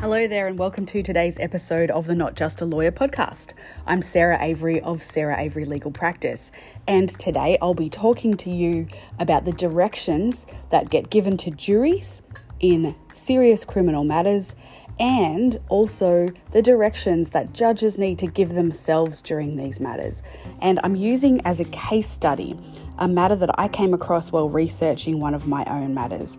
Hello there, and welcome to today's episode of the Not Just a Lawyer podcast. I'm Sarah Avery of Sarah Avery Legal Practice, and today I'll be talking to you about the directions that get given to juries in serious criminal matters and also the directions that judges need to give themselves during these matters. And I'm using as a case study a matter that I came across while researching one of my own matters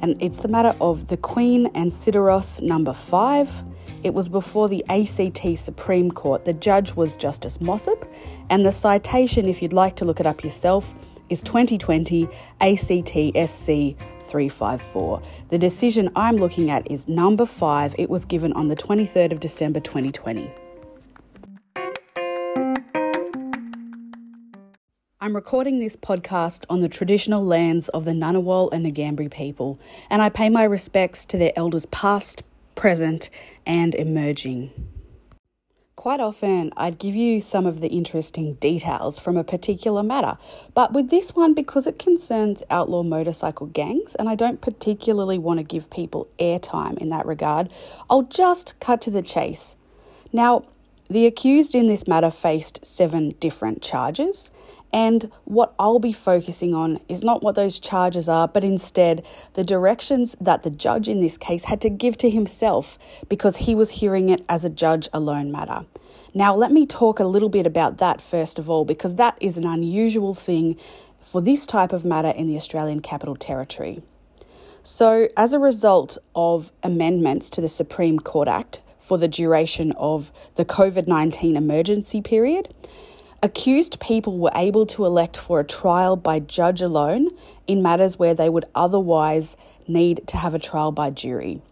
and it's the matter of the Queen and Sideros number five. It was before the ACT Supreme Court. The judge was Justice Mossop, and the citation, if you'd like to look it up yourself, is 2020 ACT SC 354. The decision I'm looking at is number five. It was given on the 23rd of December 2020. I'm recording this podcast on the traditional lands of the Ngunnawal and Ngambri people, and I pay my respects to their elders past, present, and emerging. Quite often, I'd give you some of the interesting details from a particular matter, but with this one, because it concerns outlaw motorcycle gangs, and I don't particularly want to give people airtime in that regard, I'll just cut to the chase. Now, the accused in this matter faced seven different charges. And what I'll be focusing on is not what those charges are, but instead the directions that the judge in this case had to give to himself because he was hearing it as a judge alone matter. Now, let me talk a little bit about that first of all, because that is an unusual thing for this type of matter in the Australian Capital Territory. So, as a result of amendments to the Supreme Court Act for the duration of the COVID 19 emergency period, Accused people were able to elect for a trial by judge alone in matters where they would otherwise need to have a trial by jury.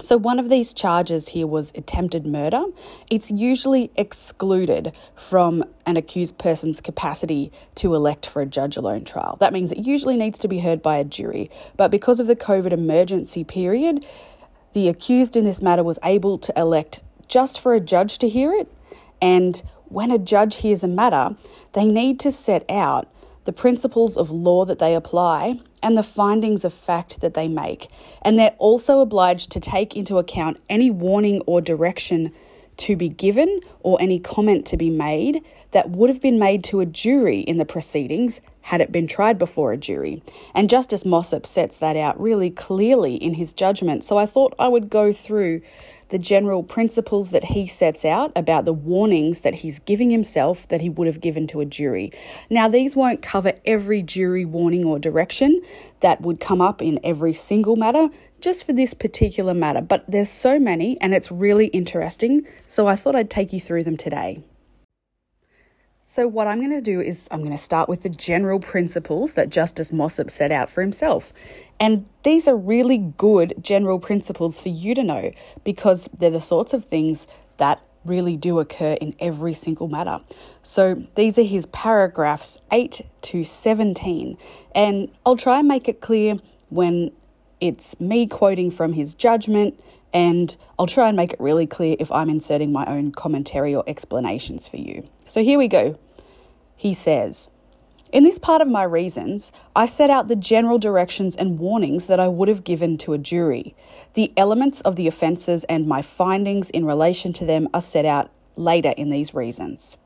So, one of these charges here was attempted murder. It's usually excluded from an accused person's capacity to elect for a judge alone trial. That means it usually needs to be heard by a jury. But because of the COVID emergency period, the accused in this matter was able to elect just for a judge to hear it and when a judge hears a matter, they need to set out the principles of law that they apply and the findings of fact that they make. And they're also obliged to take into account any warning or direction to be given or any comment to be made that would have been made to a jury in the proceedings had it been tried before a jury. And Justice Mossop sets that out really clearly in his judgment. So I thought I would go through the general principles that he sets out about the warnings that he's giving himself that he would have given to a jury. Now, these won't cover every jury warning or direction that would come up in every single matter, just for this particular matter, but there's so many and it's really interesting, so I thought I'd take you through them today. So, what I'm going to do is I'm going to start with the general principles that Justice Mossop set out for himself. And these are really good general principles for you to know because they're the sorts of things that really do occur in every single matter. So, these are his paragraphs 8 to 17. And I'll try and make it clear when it's me quoting from his judgment and I'll try and make it really clear if I'm inserting my own commentary or explanations for you. So here we go. He says, in this part of my reasons, I set out the general directions and warnings that I would have given to a jury. The elements of the offences and my findings in relation to them are set out later in these reasons.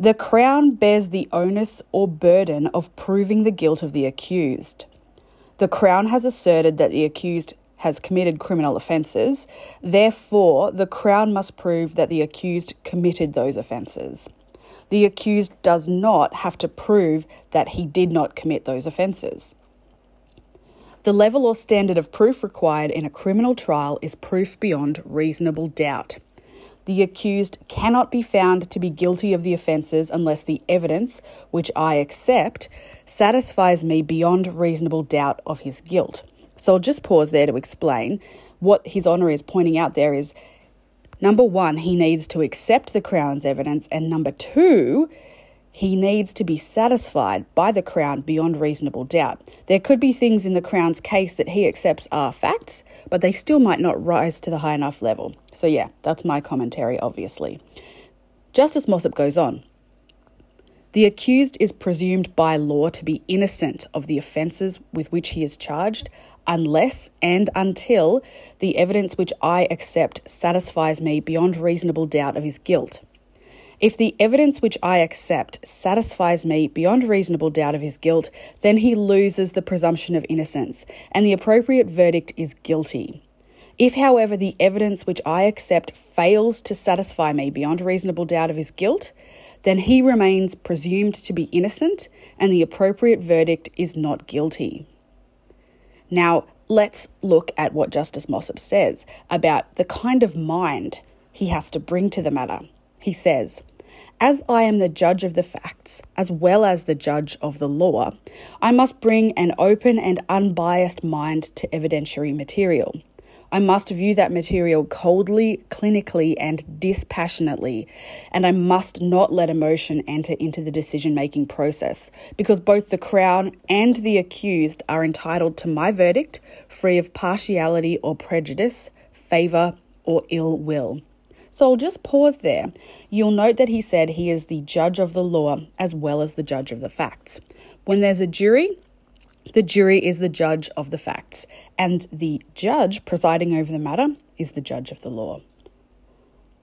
The Crown bears the onus or burden of proving the guilt of the accused. The Crown has asserted that the accused has committed criminal offences, therefore, the Crown must prove that the accused committed those offences. The accused does not have to prove that he did not commit those offences. The level or standard of proof required in a criminal trial is proof beyond reasonable doubt. The accused cannot be found to be guilty of the offences unless the evidence, which I accept, satisfies me beyond reasonable doubt of his guilt. So I'll just pause there to explain. What His Honour is pointing out there is number one, he needs to accept the Crown's evidence, and number two, he needs to be satisfied by the Crown beyond reasonable doubt. There could be things in the Crown's case that he accepts are facts, but they still might not rise to the high enough level. So, yeah, that's my commentary, obviously. Justice Mossop goes on. The accused is presumed by law to be innocent of the offences with which he is charged unless and until the evidence which I accept satisfies me beyond reasonable doubt of his guilt. If the evidence which I accept satisfies me beyond reasonable doubt of his guilt, then he loses the presumption of innocence, and the appropriate verdict is guilty. If, however, the evidence which I accept fails to satisfy me beyond reasonable doubt of his guilt, then he remains presumed to be innocent, and the appropriate verdict is not guilty. Now, let's look at what Justice Mossop says about the kind of mind he has to bring to the matter. He says, as I am the judge of the facts, as well as the judge of the law, I must bring an open and unbiased mind to evidentiary material. I must view that material coldly, clinically, and dispassionately, and I must not let emotion enter into the decision making process because both the Crown and the accused are entitled to my verdict free of partiality or prejudice, favour, or ill will. So I'll just pause there. You'll note that he said he is the judge of the law as well as the judge of the facts. When there's a jury, the jury is the judge of the facts, and the judge presiding over the matter is the judge of the law.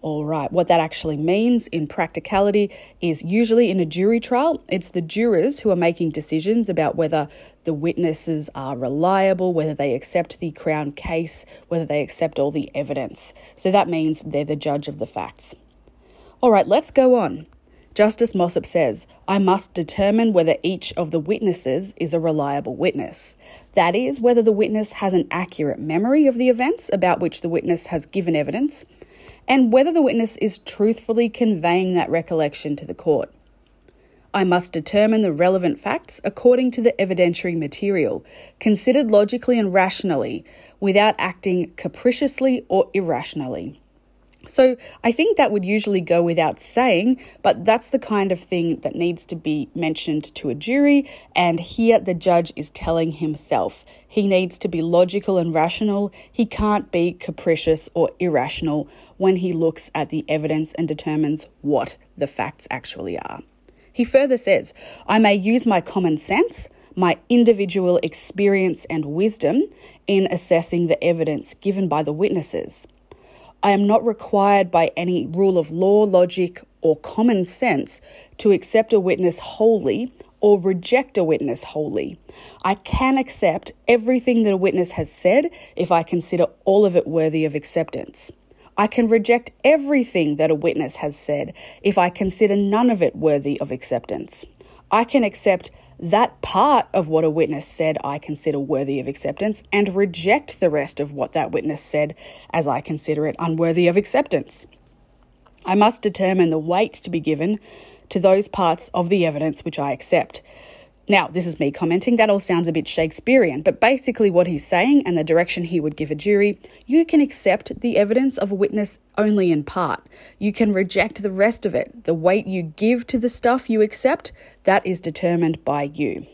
All right, what that actually means in practicality is usually in a jury trial, it's the jurors who are making decisions about whether the witnesses are reliable, whether they accept the Crown case, whether they accept all the evidence. So that means they're the judge of the facts. All right, let's go on. Justice Mossop says, I must determine whether each of the witnesses is a reliable witness. That is, whether the witness has an accurate memory of the events about which the witness has given evidence and whether the witness is truthfully conveying that recollection to the court. I must determine the relevant facts according to the evidentiary material, considered logically and rationally, without acting capriciously or irrationally. So I think that would usually go without saying, but that's the kind of thing that needs to be mentioned to a jury. And here the judge is telling himself he needs to be logical and rational. He can't be capricious or irrational when he looks at the evidence and determines what the facts actually are. He further says, I may use my common sense, my individual experience and wisdom in assessing the evidence given by the witnesses. I am not required by any rule of law, logic, or common sense to accept a witness wholly or reject a witness wholly. I can accept everything that a witness has said if I consider all of it worthy of acceptance. I can reject everything that a witness has said if I consider none of it worthy of acceptance. I can accept that part of what a witness said I consider worthy of acceptance and reject the rest of what that witness said as I consider it unworthy of acceptance. I must determine the weight to be given to those parts of the evidence which I accept. Now, this is me commenting, that all sounds a bit Shakespearean, but basically, what he's saying and the direction he would give a jury you can accept the evidence of a witness only in part. You can reject the rest of it. The weight you give to the stuff you accept, that is determined by you.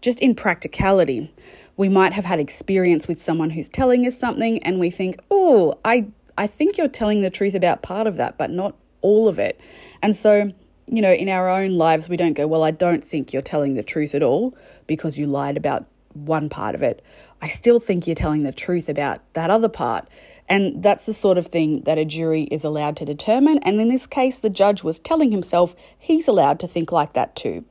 Just in practicality, we might have had experience with someone who's telling us something and we think, oh, I, I think you're telling the truth about part of that, but not all of it. And so, you know, in our own lives, we don't go, well, I don't think you're telling the truth at all because you lied about one part of it. I still think you're telling the truth about that other part. And that's the sort of thing that a jury is allowed to determine. And in this case, the judge was telling himself he's allowed to think like that too.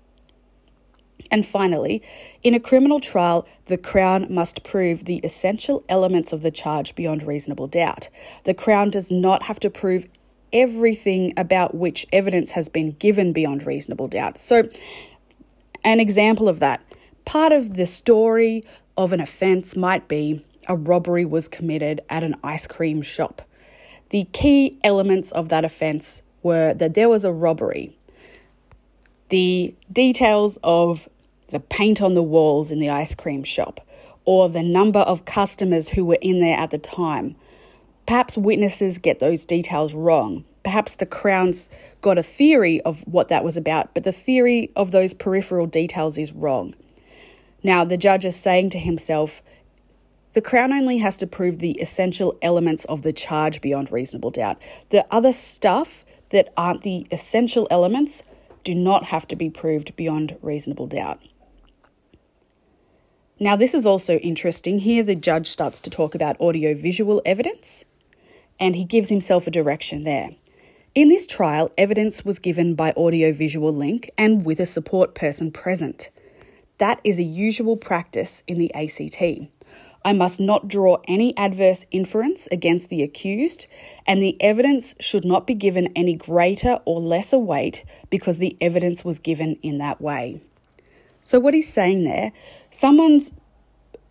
And finally, in a criminal trial, the Crown must prove the essential elements of the charge beyond reasonable doubt. The Crown does not have to prove everything about which evidence has been given beyond reasonable doubt. So, an example of that part of the story of an offence might be a robbery was committed at an ice cream shop. The key elements of that offence were that there was a robbery. The details of the paint on the walls in the ice cream shop, or the number of customers who were in there at the time, Perhaps witnesses get those details wrong. Perhaps the Crown's got a theory of what that was about, but the theory of those peripheral details is wrong. Now, the judge is saying to himself, the Crown only has to prove the essential elements of the charge beyond reasonable doubt. The other stuff that aren't the essential elements do not have to be proved beyond reasonable doubt. Now, this is also interesting. Here, the judge starts to talk about audio-visual evidence, and he gives himself a direction there. In this trial, evidence was given by audio-visual link and with a support person present. That is a usual practice in the ACT. I must not draw any adverse inference against the accused, and the evidence should not be given any greater or lesser weight because the evidence was given in that way. So, what he's saying there, someone's,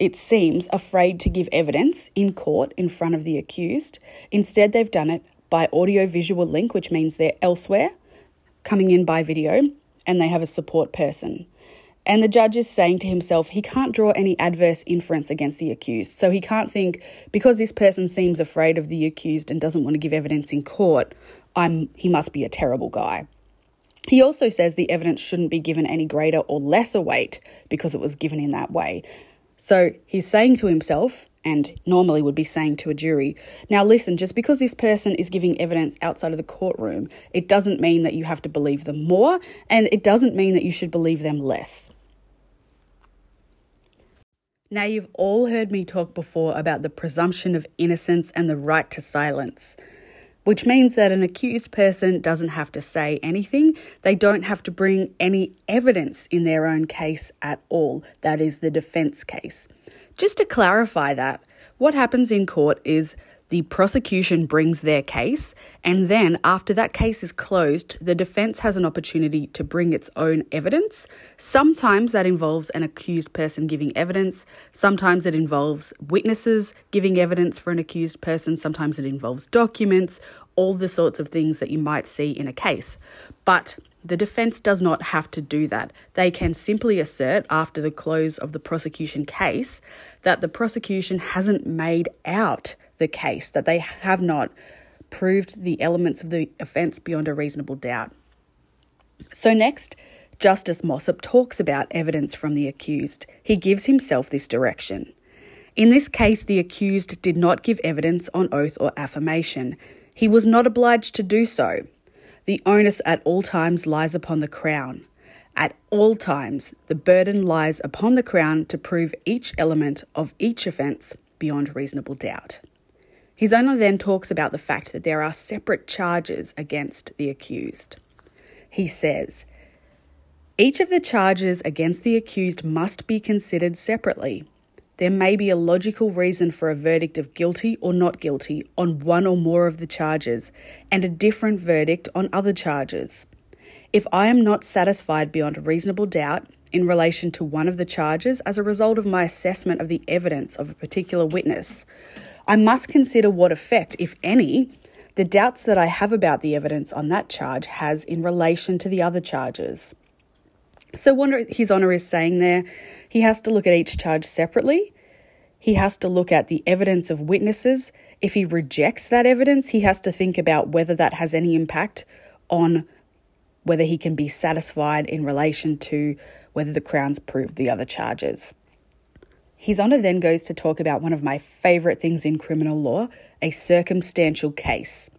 it seems, afraid to give evidence in court in front of the accused. Instead, they've done it by audio visual link, which means they're elsewhere, coming in by video, and they have a support person. And the judge is saying to himself, he can't draw any adverse inference against the accused. So he can't think, because this person seems afraid of the accused and doesn't want to give evidence in court, I'm, he must be a terrible guy. He also says the evidence shouldn't be given any greater or lesser weight because it was given in that way. So he's saying to himself, and normally would be saying to a jury, now listen, just because this person is giving evidence outside of the courtroom, it doesn't mean that you have to believe them more, and it doesn't mean that you should believe them less. Now, you've all heard me talk before about the presumption of innocence and the right to silence which means that an accused person doesn't have to say anything. They don't have to bring any evidence in their own case at all. That is the defense case. Just to clarify that, what happens in court is the prosecution brings their case, and then after that case is closed, the defense has an opportunity to bring its own evidence. Sometimes that involves an accused person giving evidence, sometimes it involves witnesses giving evidence for an accused person, sometimes it involves documents, all the sorts of things that you might see in a case. But the defense does not have to do that. They can simply assert after the close of the prosecution case that the prosecution hasn't made out the case, that they have not proved the elements of the offence beyond a reasonable doubt. So, next, Justice Mossop talks about evidence from the accused. He gives himself this direction. In this case, the accused did not give evidence on oath or affirmation. He was not obliged to do so. The onus at all times lies upon the Crown. At all times, the burden lies upon the Crown to prove each element of each offence beyond reasonable doubt. His Honour then talks about the fact that there are separate charges against the accused. He says, each of the charges against the accused must be considered separately. There may be a logical reason for a verdict of guilty or not guilty on one or more of the charges, and a different verdict on other charges. If I am not satisfied beyond a reasonable doubt in relation to one of the charges as a result of my assessment of the evidence of a particular witness, I must consider what effect, if any, the doubts that I have about the evidence on that charge has in relation to the other charges. So, His Honour is saying there, he has to look at each charge separately. He has to look at the evidence of witnesses. If he rejects that evidence, he has to think about whether that has any impact on whether he can be satisfied in relation to whether the Crown's proved the other charges. His Honour then goes to talk about one of my favourite things in criminal law a circumstantial case.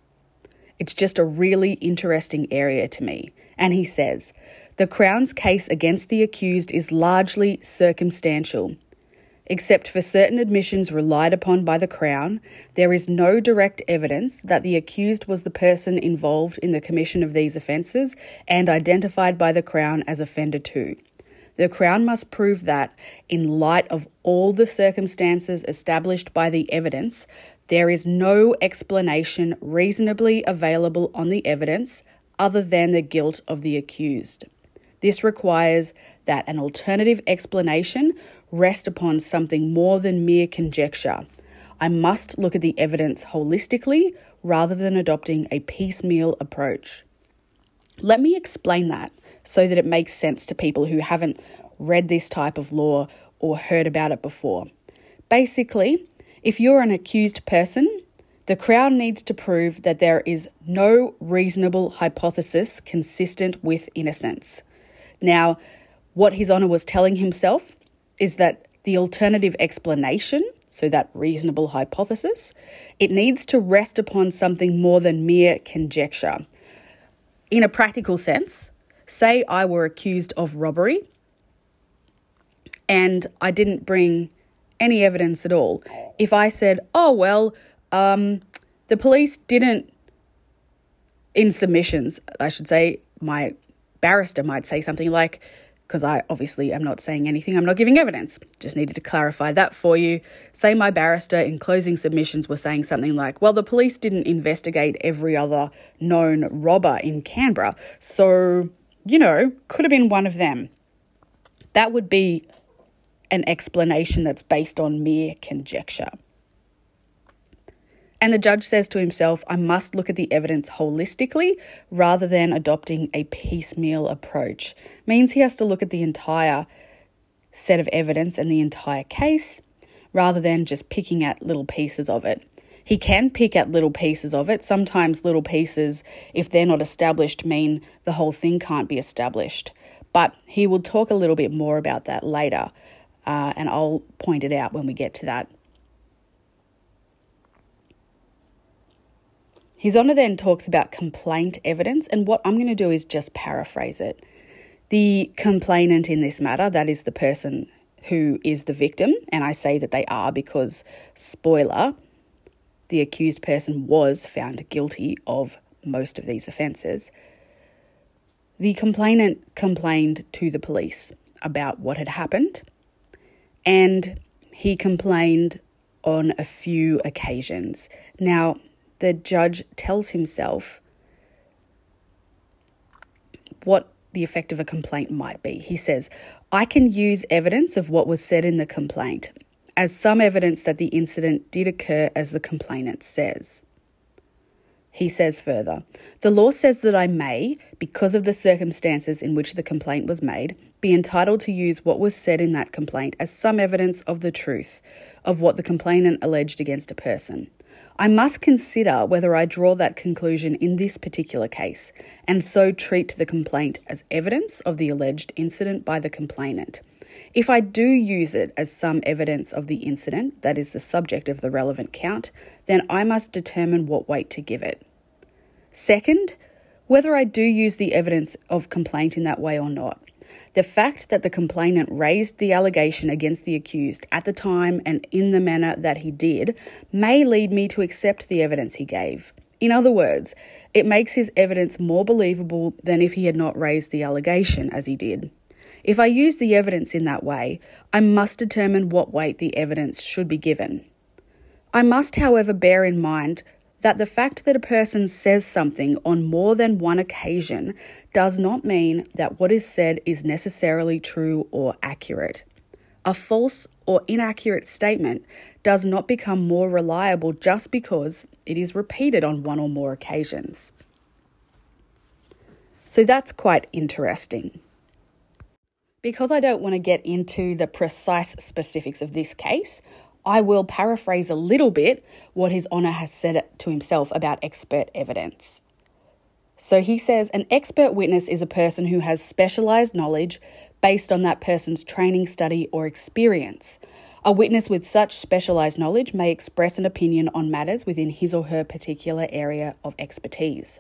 It's just a really interesting area to me. And he says, the Crown's case against the accused is largely circumstantial. Except for certain admissions relied upon by the Crown, there is no direct evidence that the accused was the person involved in the commission of these offences and identified by the Crown as offender 2. The Crown must prove that, in light of all the circumstances established by the evidence, there is no explanation reasonably available on the evidence other than the guilt of the accused. This requires that an alternative explanation rest upon something more than mere conjecture. I must look at the evidence holistically rather than adopting a piecemeal approach. Let me explain that so that it makes sense to people who haven't read this type of law or heard about it before. Basically, if you're an accused person, the Crown needs to prove that there is no reasonable hypothesis consistent with innocence. Now, what His Honour was telling himself is that the alternative explanation, so that reasonable hypothesis, it needs to rest upon something more than mere conjecture. In a practical sense, say I were accused of robbery and I didn't bring any evidence at all. If I said, oh, well, um, the police didn't, in submissions, I should say, my barrister might say something like, because I obviously am not saying anything, I'm not giving evidence. Just needed to clarify that for you. Say my barrister in closing submissions was saying something like, well, the police didn't investigate every other known robber in Canberra, so, you know, could have been one of them. That would be an explanation that's based on mere conjecture. And the judge says to himself, I must look at the evidence holistically rather than adopting a piecemeal approach. Means he has to look at the entire set of evidence and the entire case rather than just picking at little pieces of it. He can pick at little pieces of it. Sometimes little pieces, if they're not established, mean the whole thing can't be established. But he will talk a little bit more about that later, uh, and I'll point it out when we get to that. His Honour then talks about complaint evidence, and what I'm going to do is just paraphrase it. The complainant in this matter, that is the person who is the victim, and I say that they are because, spoiler, the accused person was found guilty of most of these offences. The complainant complained to the police about what had happened, and he complained on a few occasions. Now, the judge tells himself what the effect of a complaint might be. He says, I can use evidence of what was said in the complaint as some evidence that the incident did occur as the complainant says. He says further, the law says that I may, because of the circumstances in which the complaint was made, be entitled to use what was said in that complaint as some evidence of the truth of what the complainant alleged against a person. I must consider whether I draw that conclusion in this particular case, and so treat the complaint as evidence of the alleged incident by the complainant. If I do use it as some evidence of the incident that is the subject of the relevant count, then I must determine what weight to give it. Second, whether I do use the evidence of complaint in that way or not. The fact that the complainant raised the allegation against the accused at the time and in the manner that he did may lead me to accept the evidence he gave. In other words, it makes his evidence more believable than if he had not raised the allegation as he did. If I use the evidence in that way, I must determine what weight the evidence should be given. I must, however, bear in mind that the fact that a person says something on more than one occasion does not mean that what is said is necessarily true or accurate. A false or inaccurate statement does not become more reliable just because it is repeated on one or more occasions. So that's quite interesting. Because I don't want to get into the precise specifics of this case, I will paraphrase a little bit what His Honour has said to himself about expert evidence. So he says an expert witness is a person who has specialized knowledge based on that person's training, study, or experience. A witness with such specialized knowledge may express an opinion on matters within his or her particular area of expertise.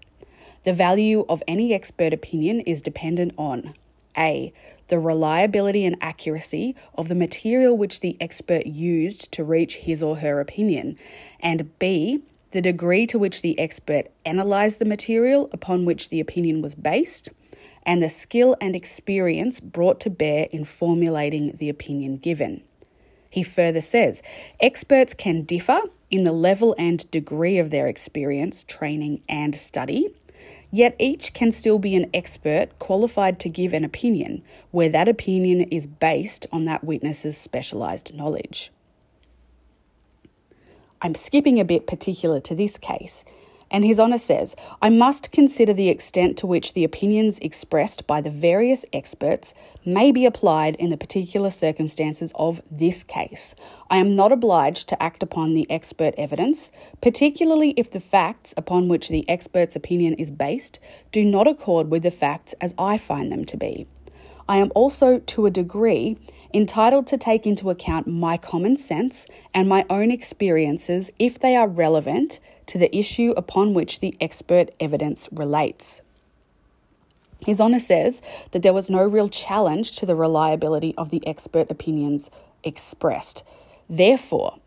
The value of any expert opinion is dependent on A. The reliability and accuracy of the material which the expert used to reach his or her opinion, and B the degree to which the expert analysed the material upon which the opinion was based, and the skill and experience brought to bear in formulating the opinion given. He further says experts can differ in the level and degree of their experience, training, and study, yet each can still be an expert qualified to give an opinion where that opinion is based on that witness's specialised knowledge. I'm skipping a bit particular to this case. And His Honour says, I must consider the extent to which the opinions expressed by the various experts may be applied in the particular circumstances of this case. I am not obliged to act upon the expert evidence, particularly if the facts upon which the expert's opinion is based do not accord with the facts as I find them to be. I am also, to a degree, entitled to take into account my common sense and my own experiences if they are relevant to the issue upon which the expert evidence relates. His Honour says that there was no real challenge to the reliability of the expert opinions expressed. Therefore,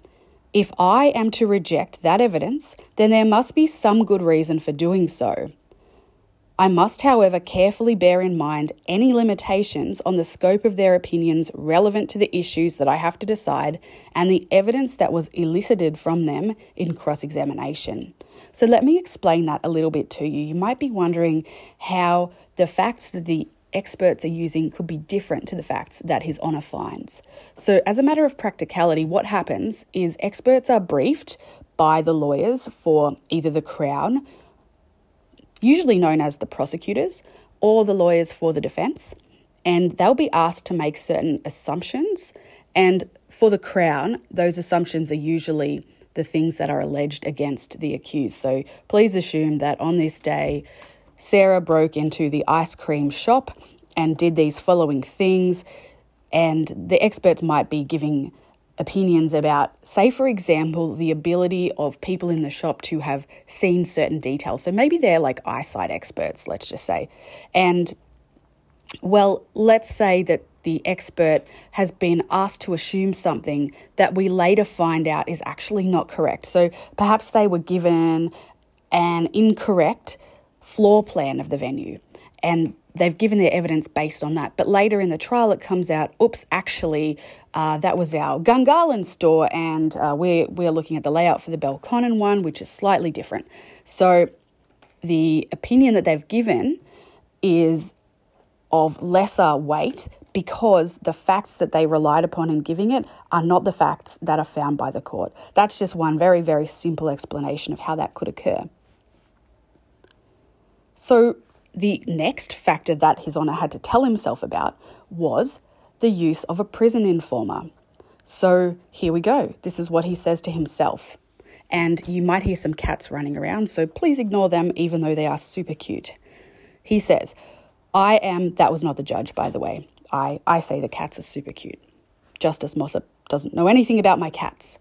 if I am to reject that evidence, then there must be some good reason for doing so. I must, however, carefully bear in mind any limitations on the scope of their opinions relevant to the issues that I have to decide and the evidence that was elicited from them in cross examination. So, let me explain that a little bit to you. You might be wondering how the facts that the experts are using could be different to the facts that His Honour finds. So, as a matter of practicality, what happens is experts are briefed by the lawyers for either the Crown usually known as the prosecutors or the lawyers for the defence, and they'll be asked to make certain assumptions. And for the Crown, those assumptions are usually the things that are alleged against the accused. So please assume that on this day, Sarah broke into the ice cream shop and did these following things, and the experts might be giving opinions about, say, for example, the ability of people in the shop to have seen certain details. So maybe they're like eyesight experts, let's just say. And, well, let's say that the expert has been asked to assume something that we later find out is actually not correct. So perhaps they were given an incorrect floor plan of the venue and they've given their evidence based on that. But later in the trial, it comes out, oops, actually, uh, that was our Gungahlin store, and uh, we're, we're looking at the layout for the Belconnen one, which is slightly different. So the opinion that they've given is of lesser weight because the facts that they relied upon in giving it are not the facts that are found by the court. That's just one very, very simple explanation of how that could occur. So, the next factor that His Honour had to tell himself about was the use of a prison informer. So here we go. This is what he says to himself. And you might hear some cats running around, so please ignore them, even though they are super cute. He says, I am, that was not the judge, by the way. I, I say the cats are super cute. Justice Mossop doesn't know anything about my cats.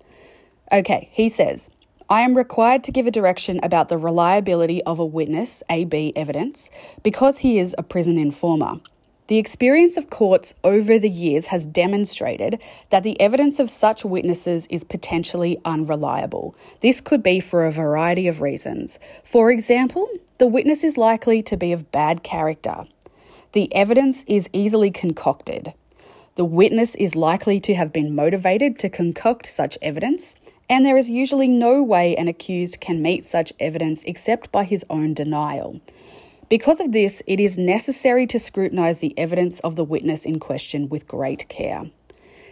Okay, he says, I am required to give a direction about the reliability of a witness, AB evidence, because he is a prison informer. The experience of courts over the years has demonstrated that the evidence of such witnesses is potentially unreliable. This could be for a variety of reasons. For example, the witness is likely to be of bad character. The evidence is easily concocted. The witness is likely to have been motivated to concoct such evidence, and there is usually no way an accused can meet such evidence except by his own denial. Because of this, it is necessary to scrutinise the evidence of the witness in question with great care.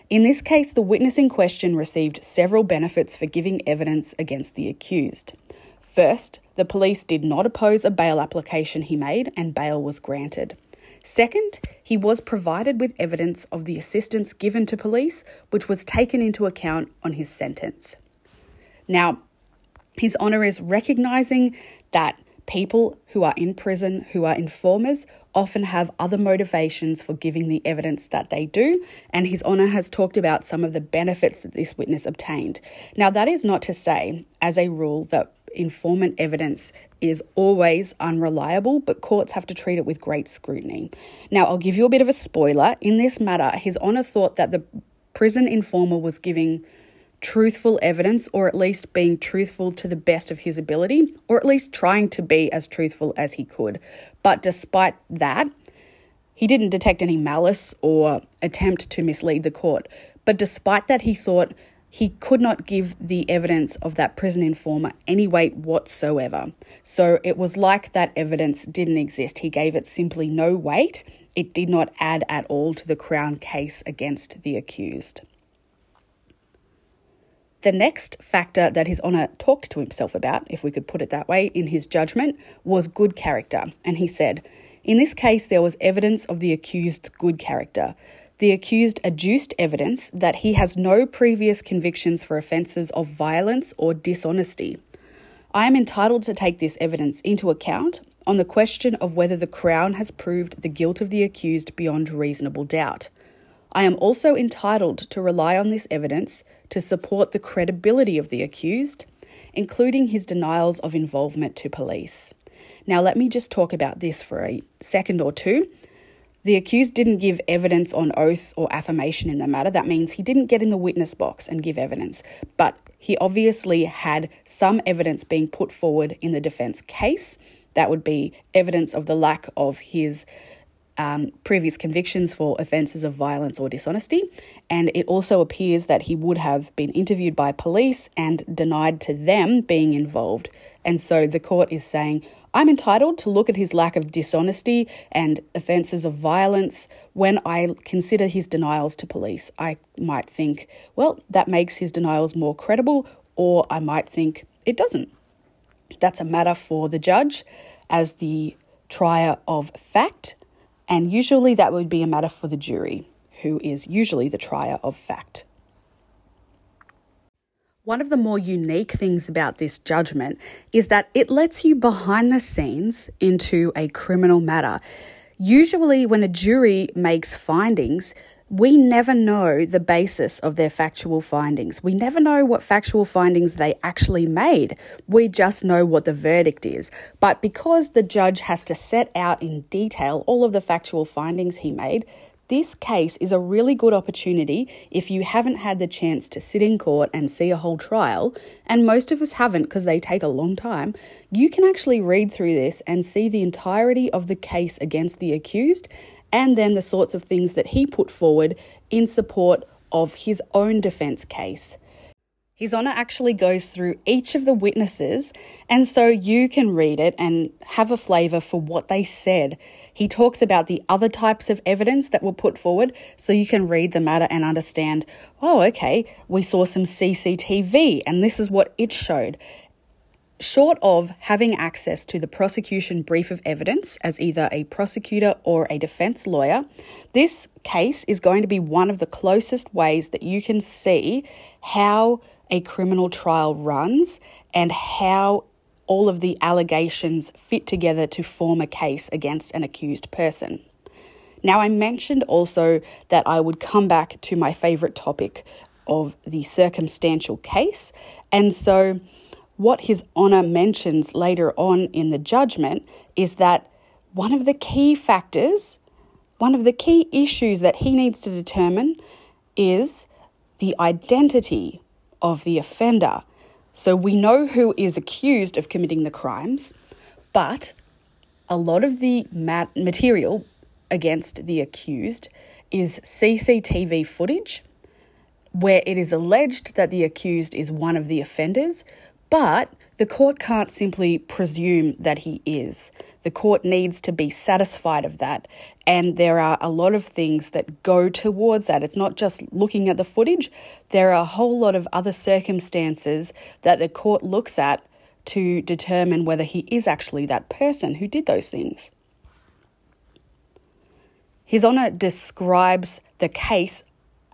In this case, the witness in question received several benefits for giving evidence against the accused. First, the police did not oppose a bail application he made and bail was granted. Second, he was provided with evidence of the assistance given to police, which was taken into account on his sentence. Now, His Honour is recognising that people who are in prison, who are informers, often have other motivations for giving the evidence that they do, and His Honour has talked about some of the benefits that this witness obtained. Now, that is not to say, as a rule, that informant evidence is always unreliable, but courts have to treat it with great scrutiny. Now, I'll give you a bit of a spoiler. In this matter, His Honour thought that the prison informer was giving truthful evidence, or at least being truthful to the best of his ability, or at least trying to be as truthful as he could. But despite that, he didn't detect any malice or attempt to mislead the court. But despite that, he thought he could not give the evidence of that prison informer any weight whatsoever. So it was like that evidence didn't exist. He gave it simply no weight. It did not add at all to the Crown case against the accused. The next factor that His Honour talked to himself about, if we could put it that way, in his judgment was good character. And he said, In this case, there was evidence of the accused's good character. The accused adduced evidence that he has no previous convictions for offences of violence or dishonesty. I am entitled to take this evidence into account on the question of whether the Crown has proved the guilt of the accused beyond reasonable doubt. I am also entitled to rely on this evidence to support the credibility of the accused, including his denials of involvement to police. Now, let me just talk about this for a second or two. The accused didn't give evidence on oath or affirmation in the matter. That means he didn't get in the witness box and give evidence, but he obviously had some evidence being put forward in the defense case. That would be evidence of the lack of his um, previous convictions for offences of violence or dishonesty. And it also appears that he would have been interviewed by police and denied to them being involved. And so the court is saying, I'm entitled to look at his lack of dishonesty and offences of violence when I consider his denials to police. I might think, well, that makes his denials more credible, or I might think it doesn't. That's a matter for the judge as the trier of fact, and usually that would be a matter for the jury, who is usually the trier of fact. One of the more unique things about this judgment is that it lets you behind the scenes into a criminal matter. Usually, when a jury makes findings, we never know the basis of their factual findings. We never know what factual findings they actually made. We just know what the verdict is. But because the judge has to set out in detail all of the factual findings he made, this case is a really good opportunity if you haven't had the chance to sit in court and see a whole trial, and most of us haven't because they take a long time. You can actually read through this and see the entirety of the case against the accused and then the sorts of things that he put forward in support of his own defence case. His Honour actually goes through each of the witnesses, and so you can read it and have a flavour for what they said. He talks about the other types of evidence that were put forward, so you can read the matter and understand oh, okay, we saw some CCTV, and this is what it showed. Short of having access to the prosecution brief of evidence as either a prosecutor or a defence lawyer, this case is going to be one of the closest ways that you can see how a criminal trial runs and how all of the allegations fit together to form a case against an accused person. Now, I mentioned also that I would come back to my favourite topic of the circumstantial case. And so, what His Honour mentions later on in the judgment is that one of the key factors, one of the key issues that he needs to determine is the identity of the offender. So we know who is accused of committing the crimes, but a lot of the mat- material against the accused is CCTV footage where it is alleged that the accused is one of the offenders, but the court can't simply presume that he is. The court needs to be satisfied of that. And there are a lot of things that go towards that. It's not just looking at the footage, there are a whole lot of other circumstances that the court looks at to determine whether he is actually that person who did those things. His Honour describes the case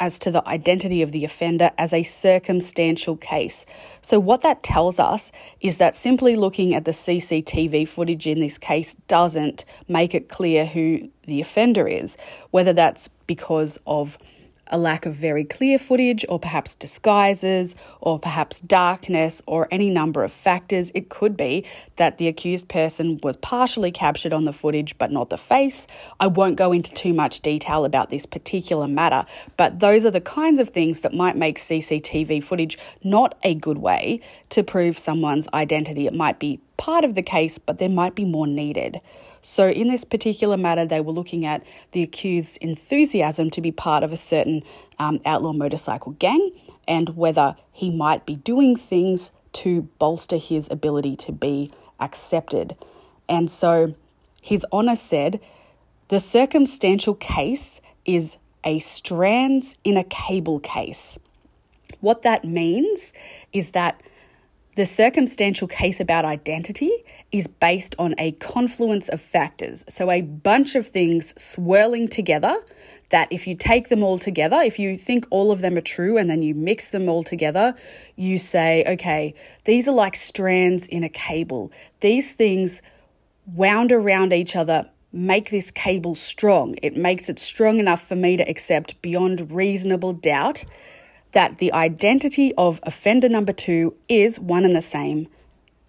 as to the identity of the offender as a circumstantial case. So, what that tells us is that simply looking at the CCTV footage in this case doesn't make it clear who the offender is, whether that's because of a lack of very clear footage, or perhaps disguises, or perhaps darkness, or any number of factors. It could be that the accused person was partially captured on the footage but not the face. I won't go into too much detail about this particular matter, but those are the kinds of things that might make CCTV footage not a good way to prove someone's identity. It might be part of the case, but there might be more needed. So, in this particular matter, they were looking at the accused's enthusiasm to be part of a certain um, outlaw motorcycle gang and whether he might be doing things to bolster his ability to be accepted. And so, His Honour said the circumstantial case is a strands in a cable case. What that means is that the circumstantial case about identity is based on a confluence of factors. So, a bunch of things swirling together that if you take them all together, if you think all of them are true and then you mix them all together, you say, okay, these are like strands in a cable. These things wound around each other make this cable strong. It makes it strong enough for me to accept beyond reasonable doubt that the identity of offender number two is one and the same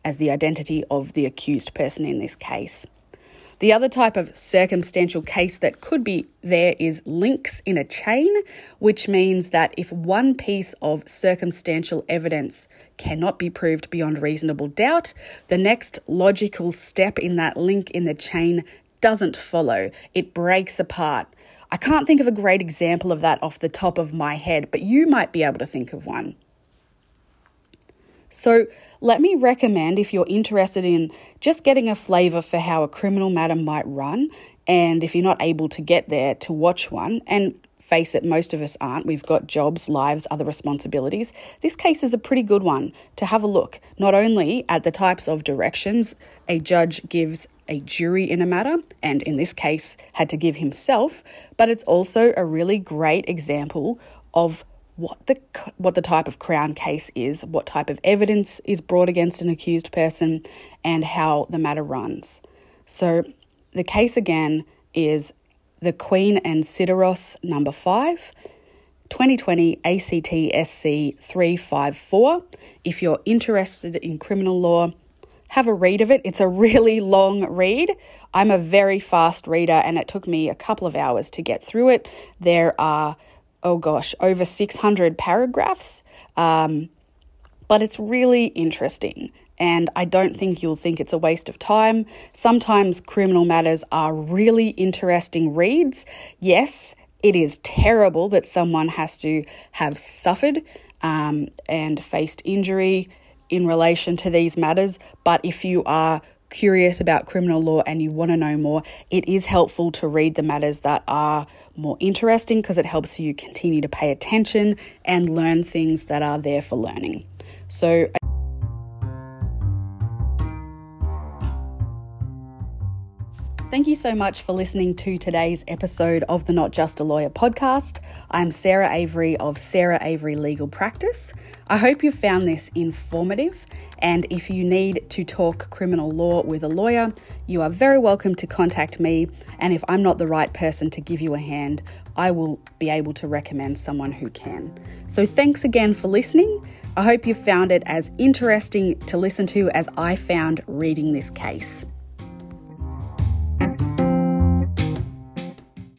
as the identity of the accused person in this case. The other type of circumstantial case that could be there is links in a chain, which means that if one piece of circumstantial evidence cannot be proved beyond reasonable doubt, the next logical step in that link in the chain doesn't follow, it breaks apart. I can't think of a great example of that off the top of my head, but you might be able to think of one. So, let me recommend if you're interested in just getting a flavour for how a criminal matter might run, and if you're not able to get there to watch one, and face it, most of us aren't. We've got jobs, lives, other responsibilities. This case is a pretty good one to have a look, not only at the types of directions a judge gives a jury in a matter, and in this case, had to give himself, but it's also a really great example of what the what the type of crown case is, what type of evidence is brought against an accused person, and how the matter runs. So, the case again is the Queen and Sideros number five. 2020 ACT SC 354. If you're interested in criminal law, have a read of it. It's a really long read. I'm a very fast reader and it took me a couple of hours to get through it. There are oh gosh, over 600 paragraphs. Um, but it's really interesting. And I don't think you'll think it's a waste of time. Sometimes criminal matters are really interesting reads. Yes, it is terrible that someone has to have suffered um, and faced injury in relation to these matters. But if you are curious about criminal law and you want to know more, it is helpful to read the matters that are more interesting because it helps you continue to pay attention and learn things that are there for learning. So, Thank you so much for listening to today's episode of the Not Just a Lawyer podcast. I'm Sarah Avery of Sarah Avery Legal Practice. I hope you found this informative, and if you need to talk criminal law with a lawyer, you are very welcome to contact me. And if I'm not the right person to give you a hand, I will be able to recommend someone who can. So, thanks again for listening. I hope you found it as interesting to listen to as I found reading this case.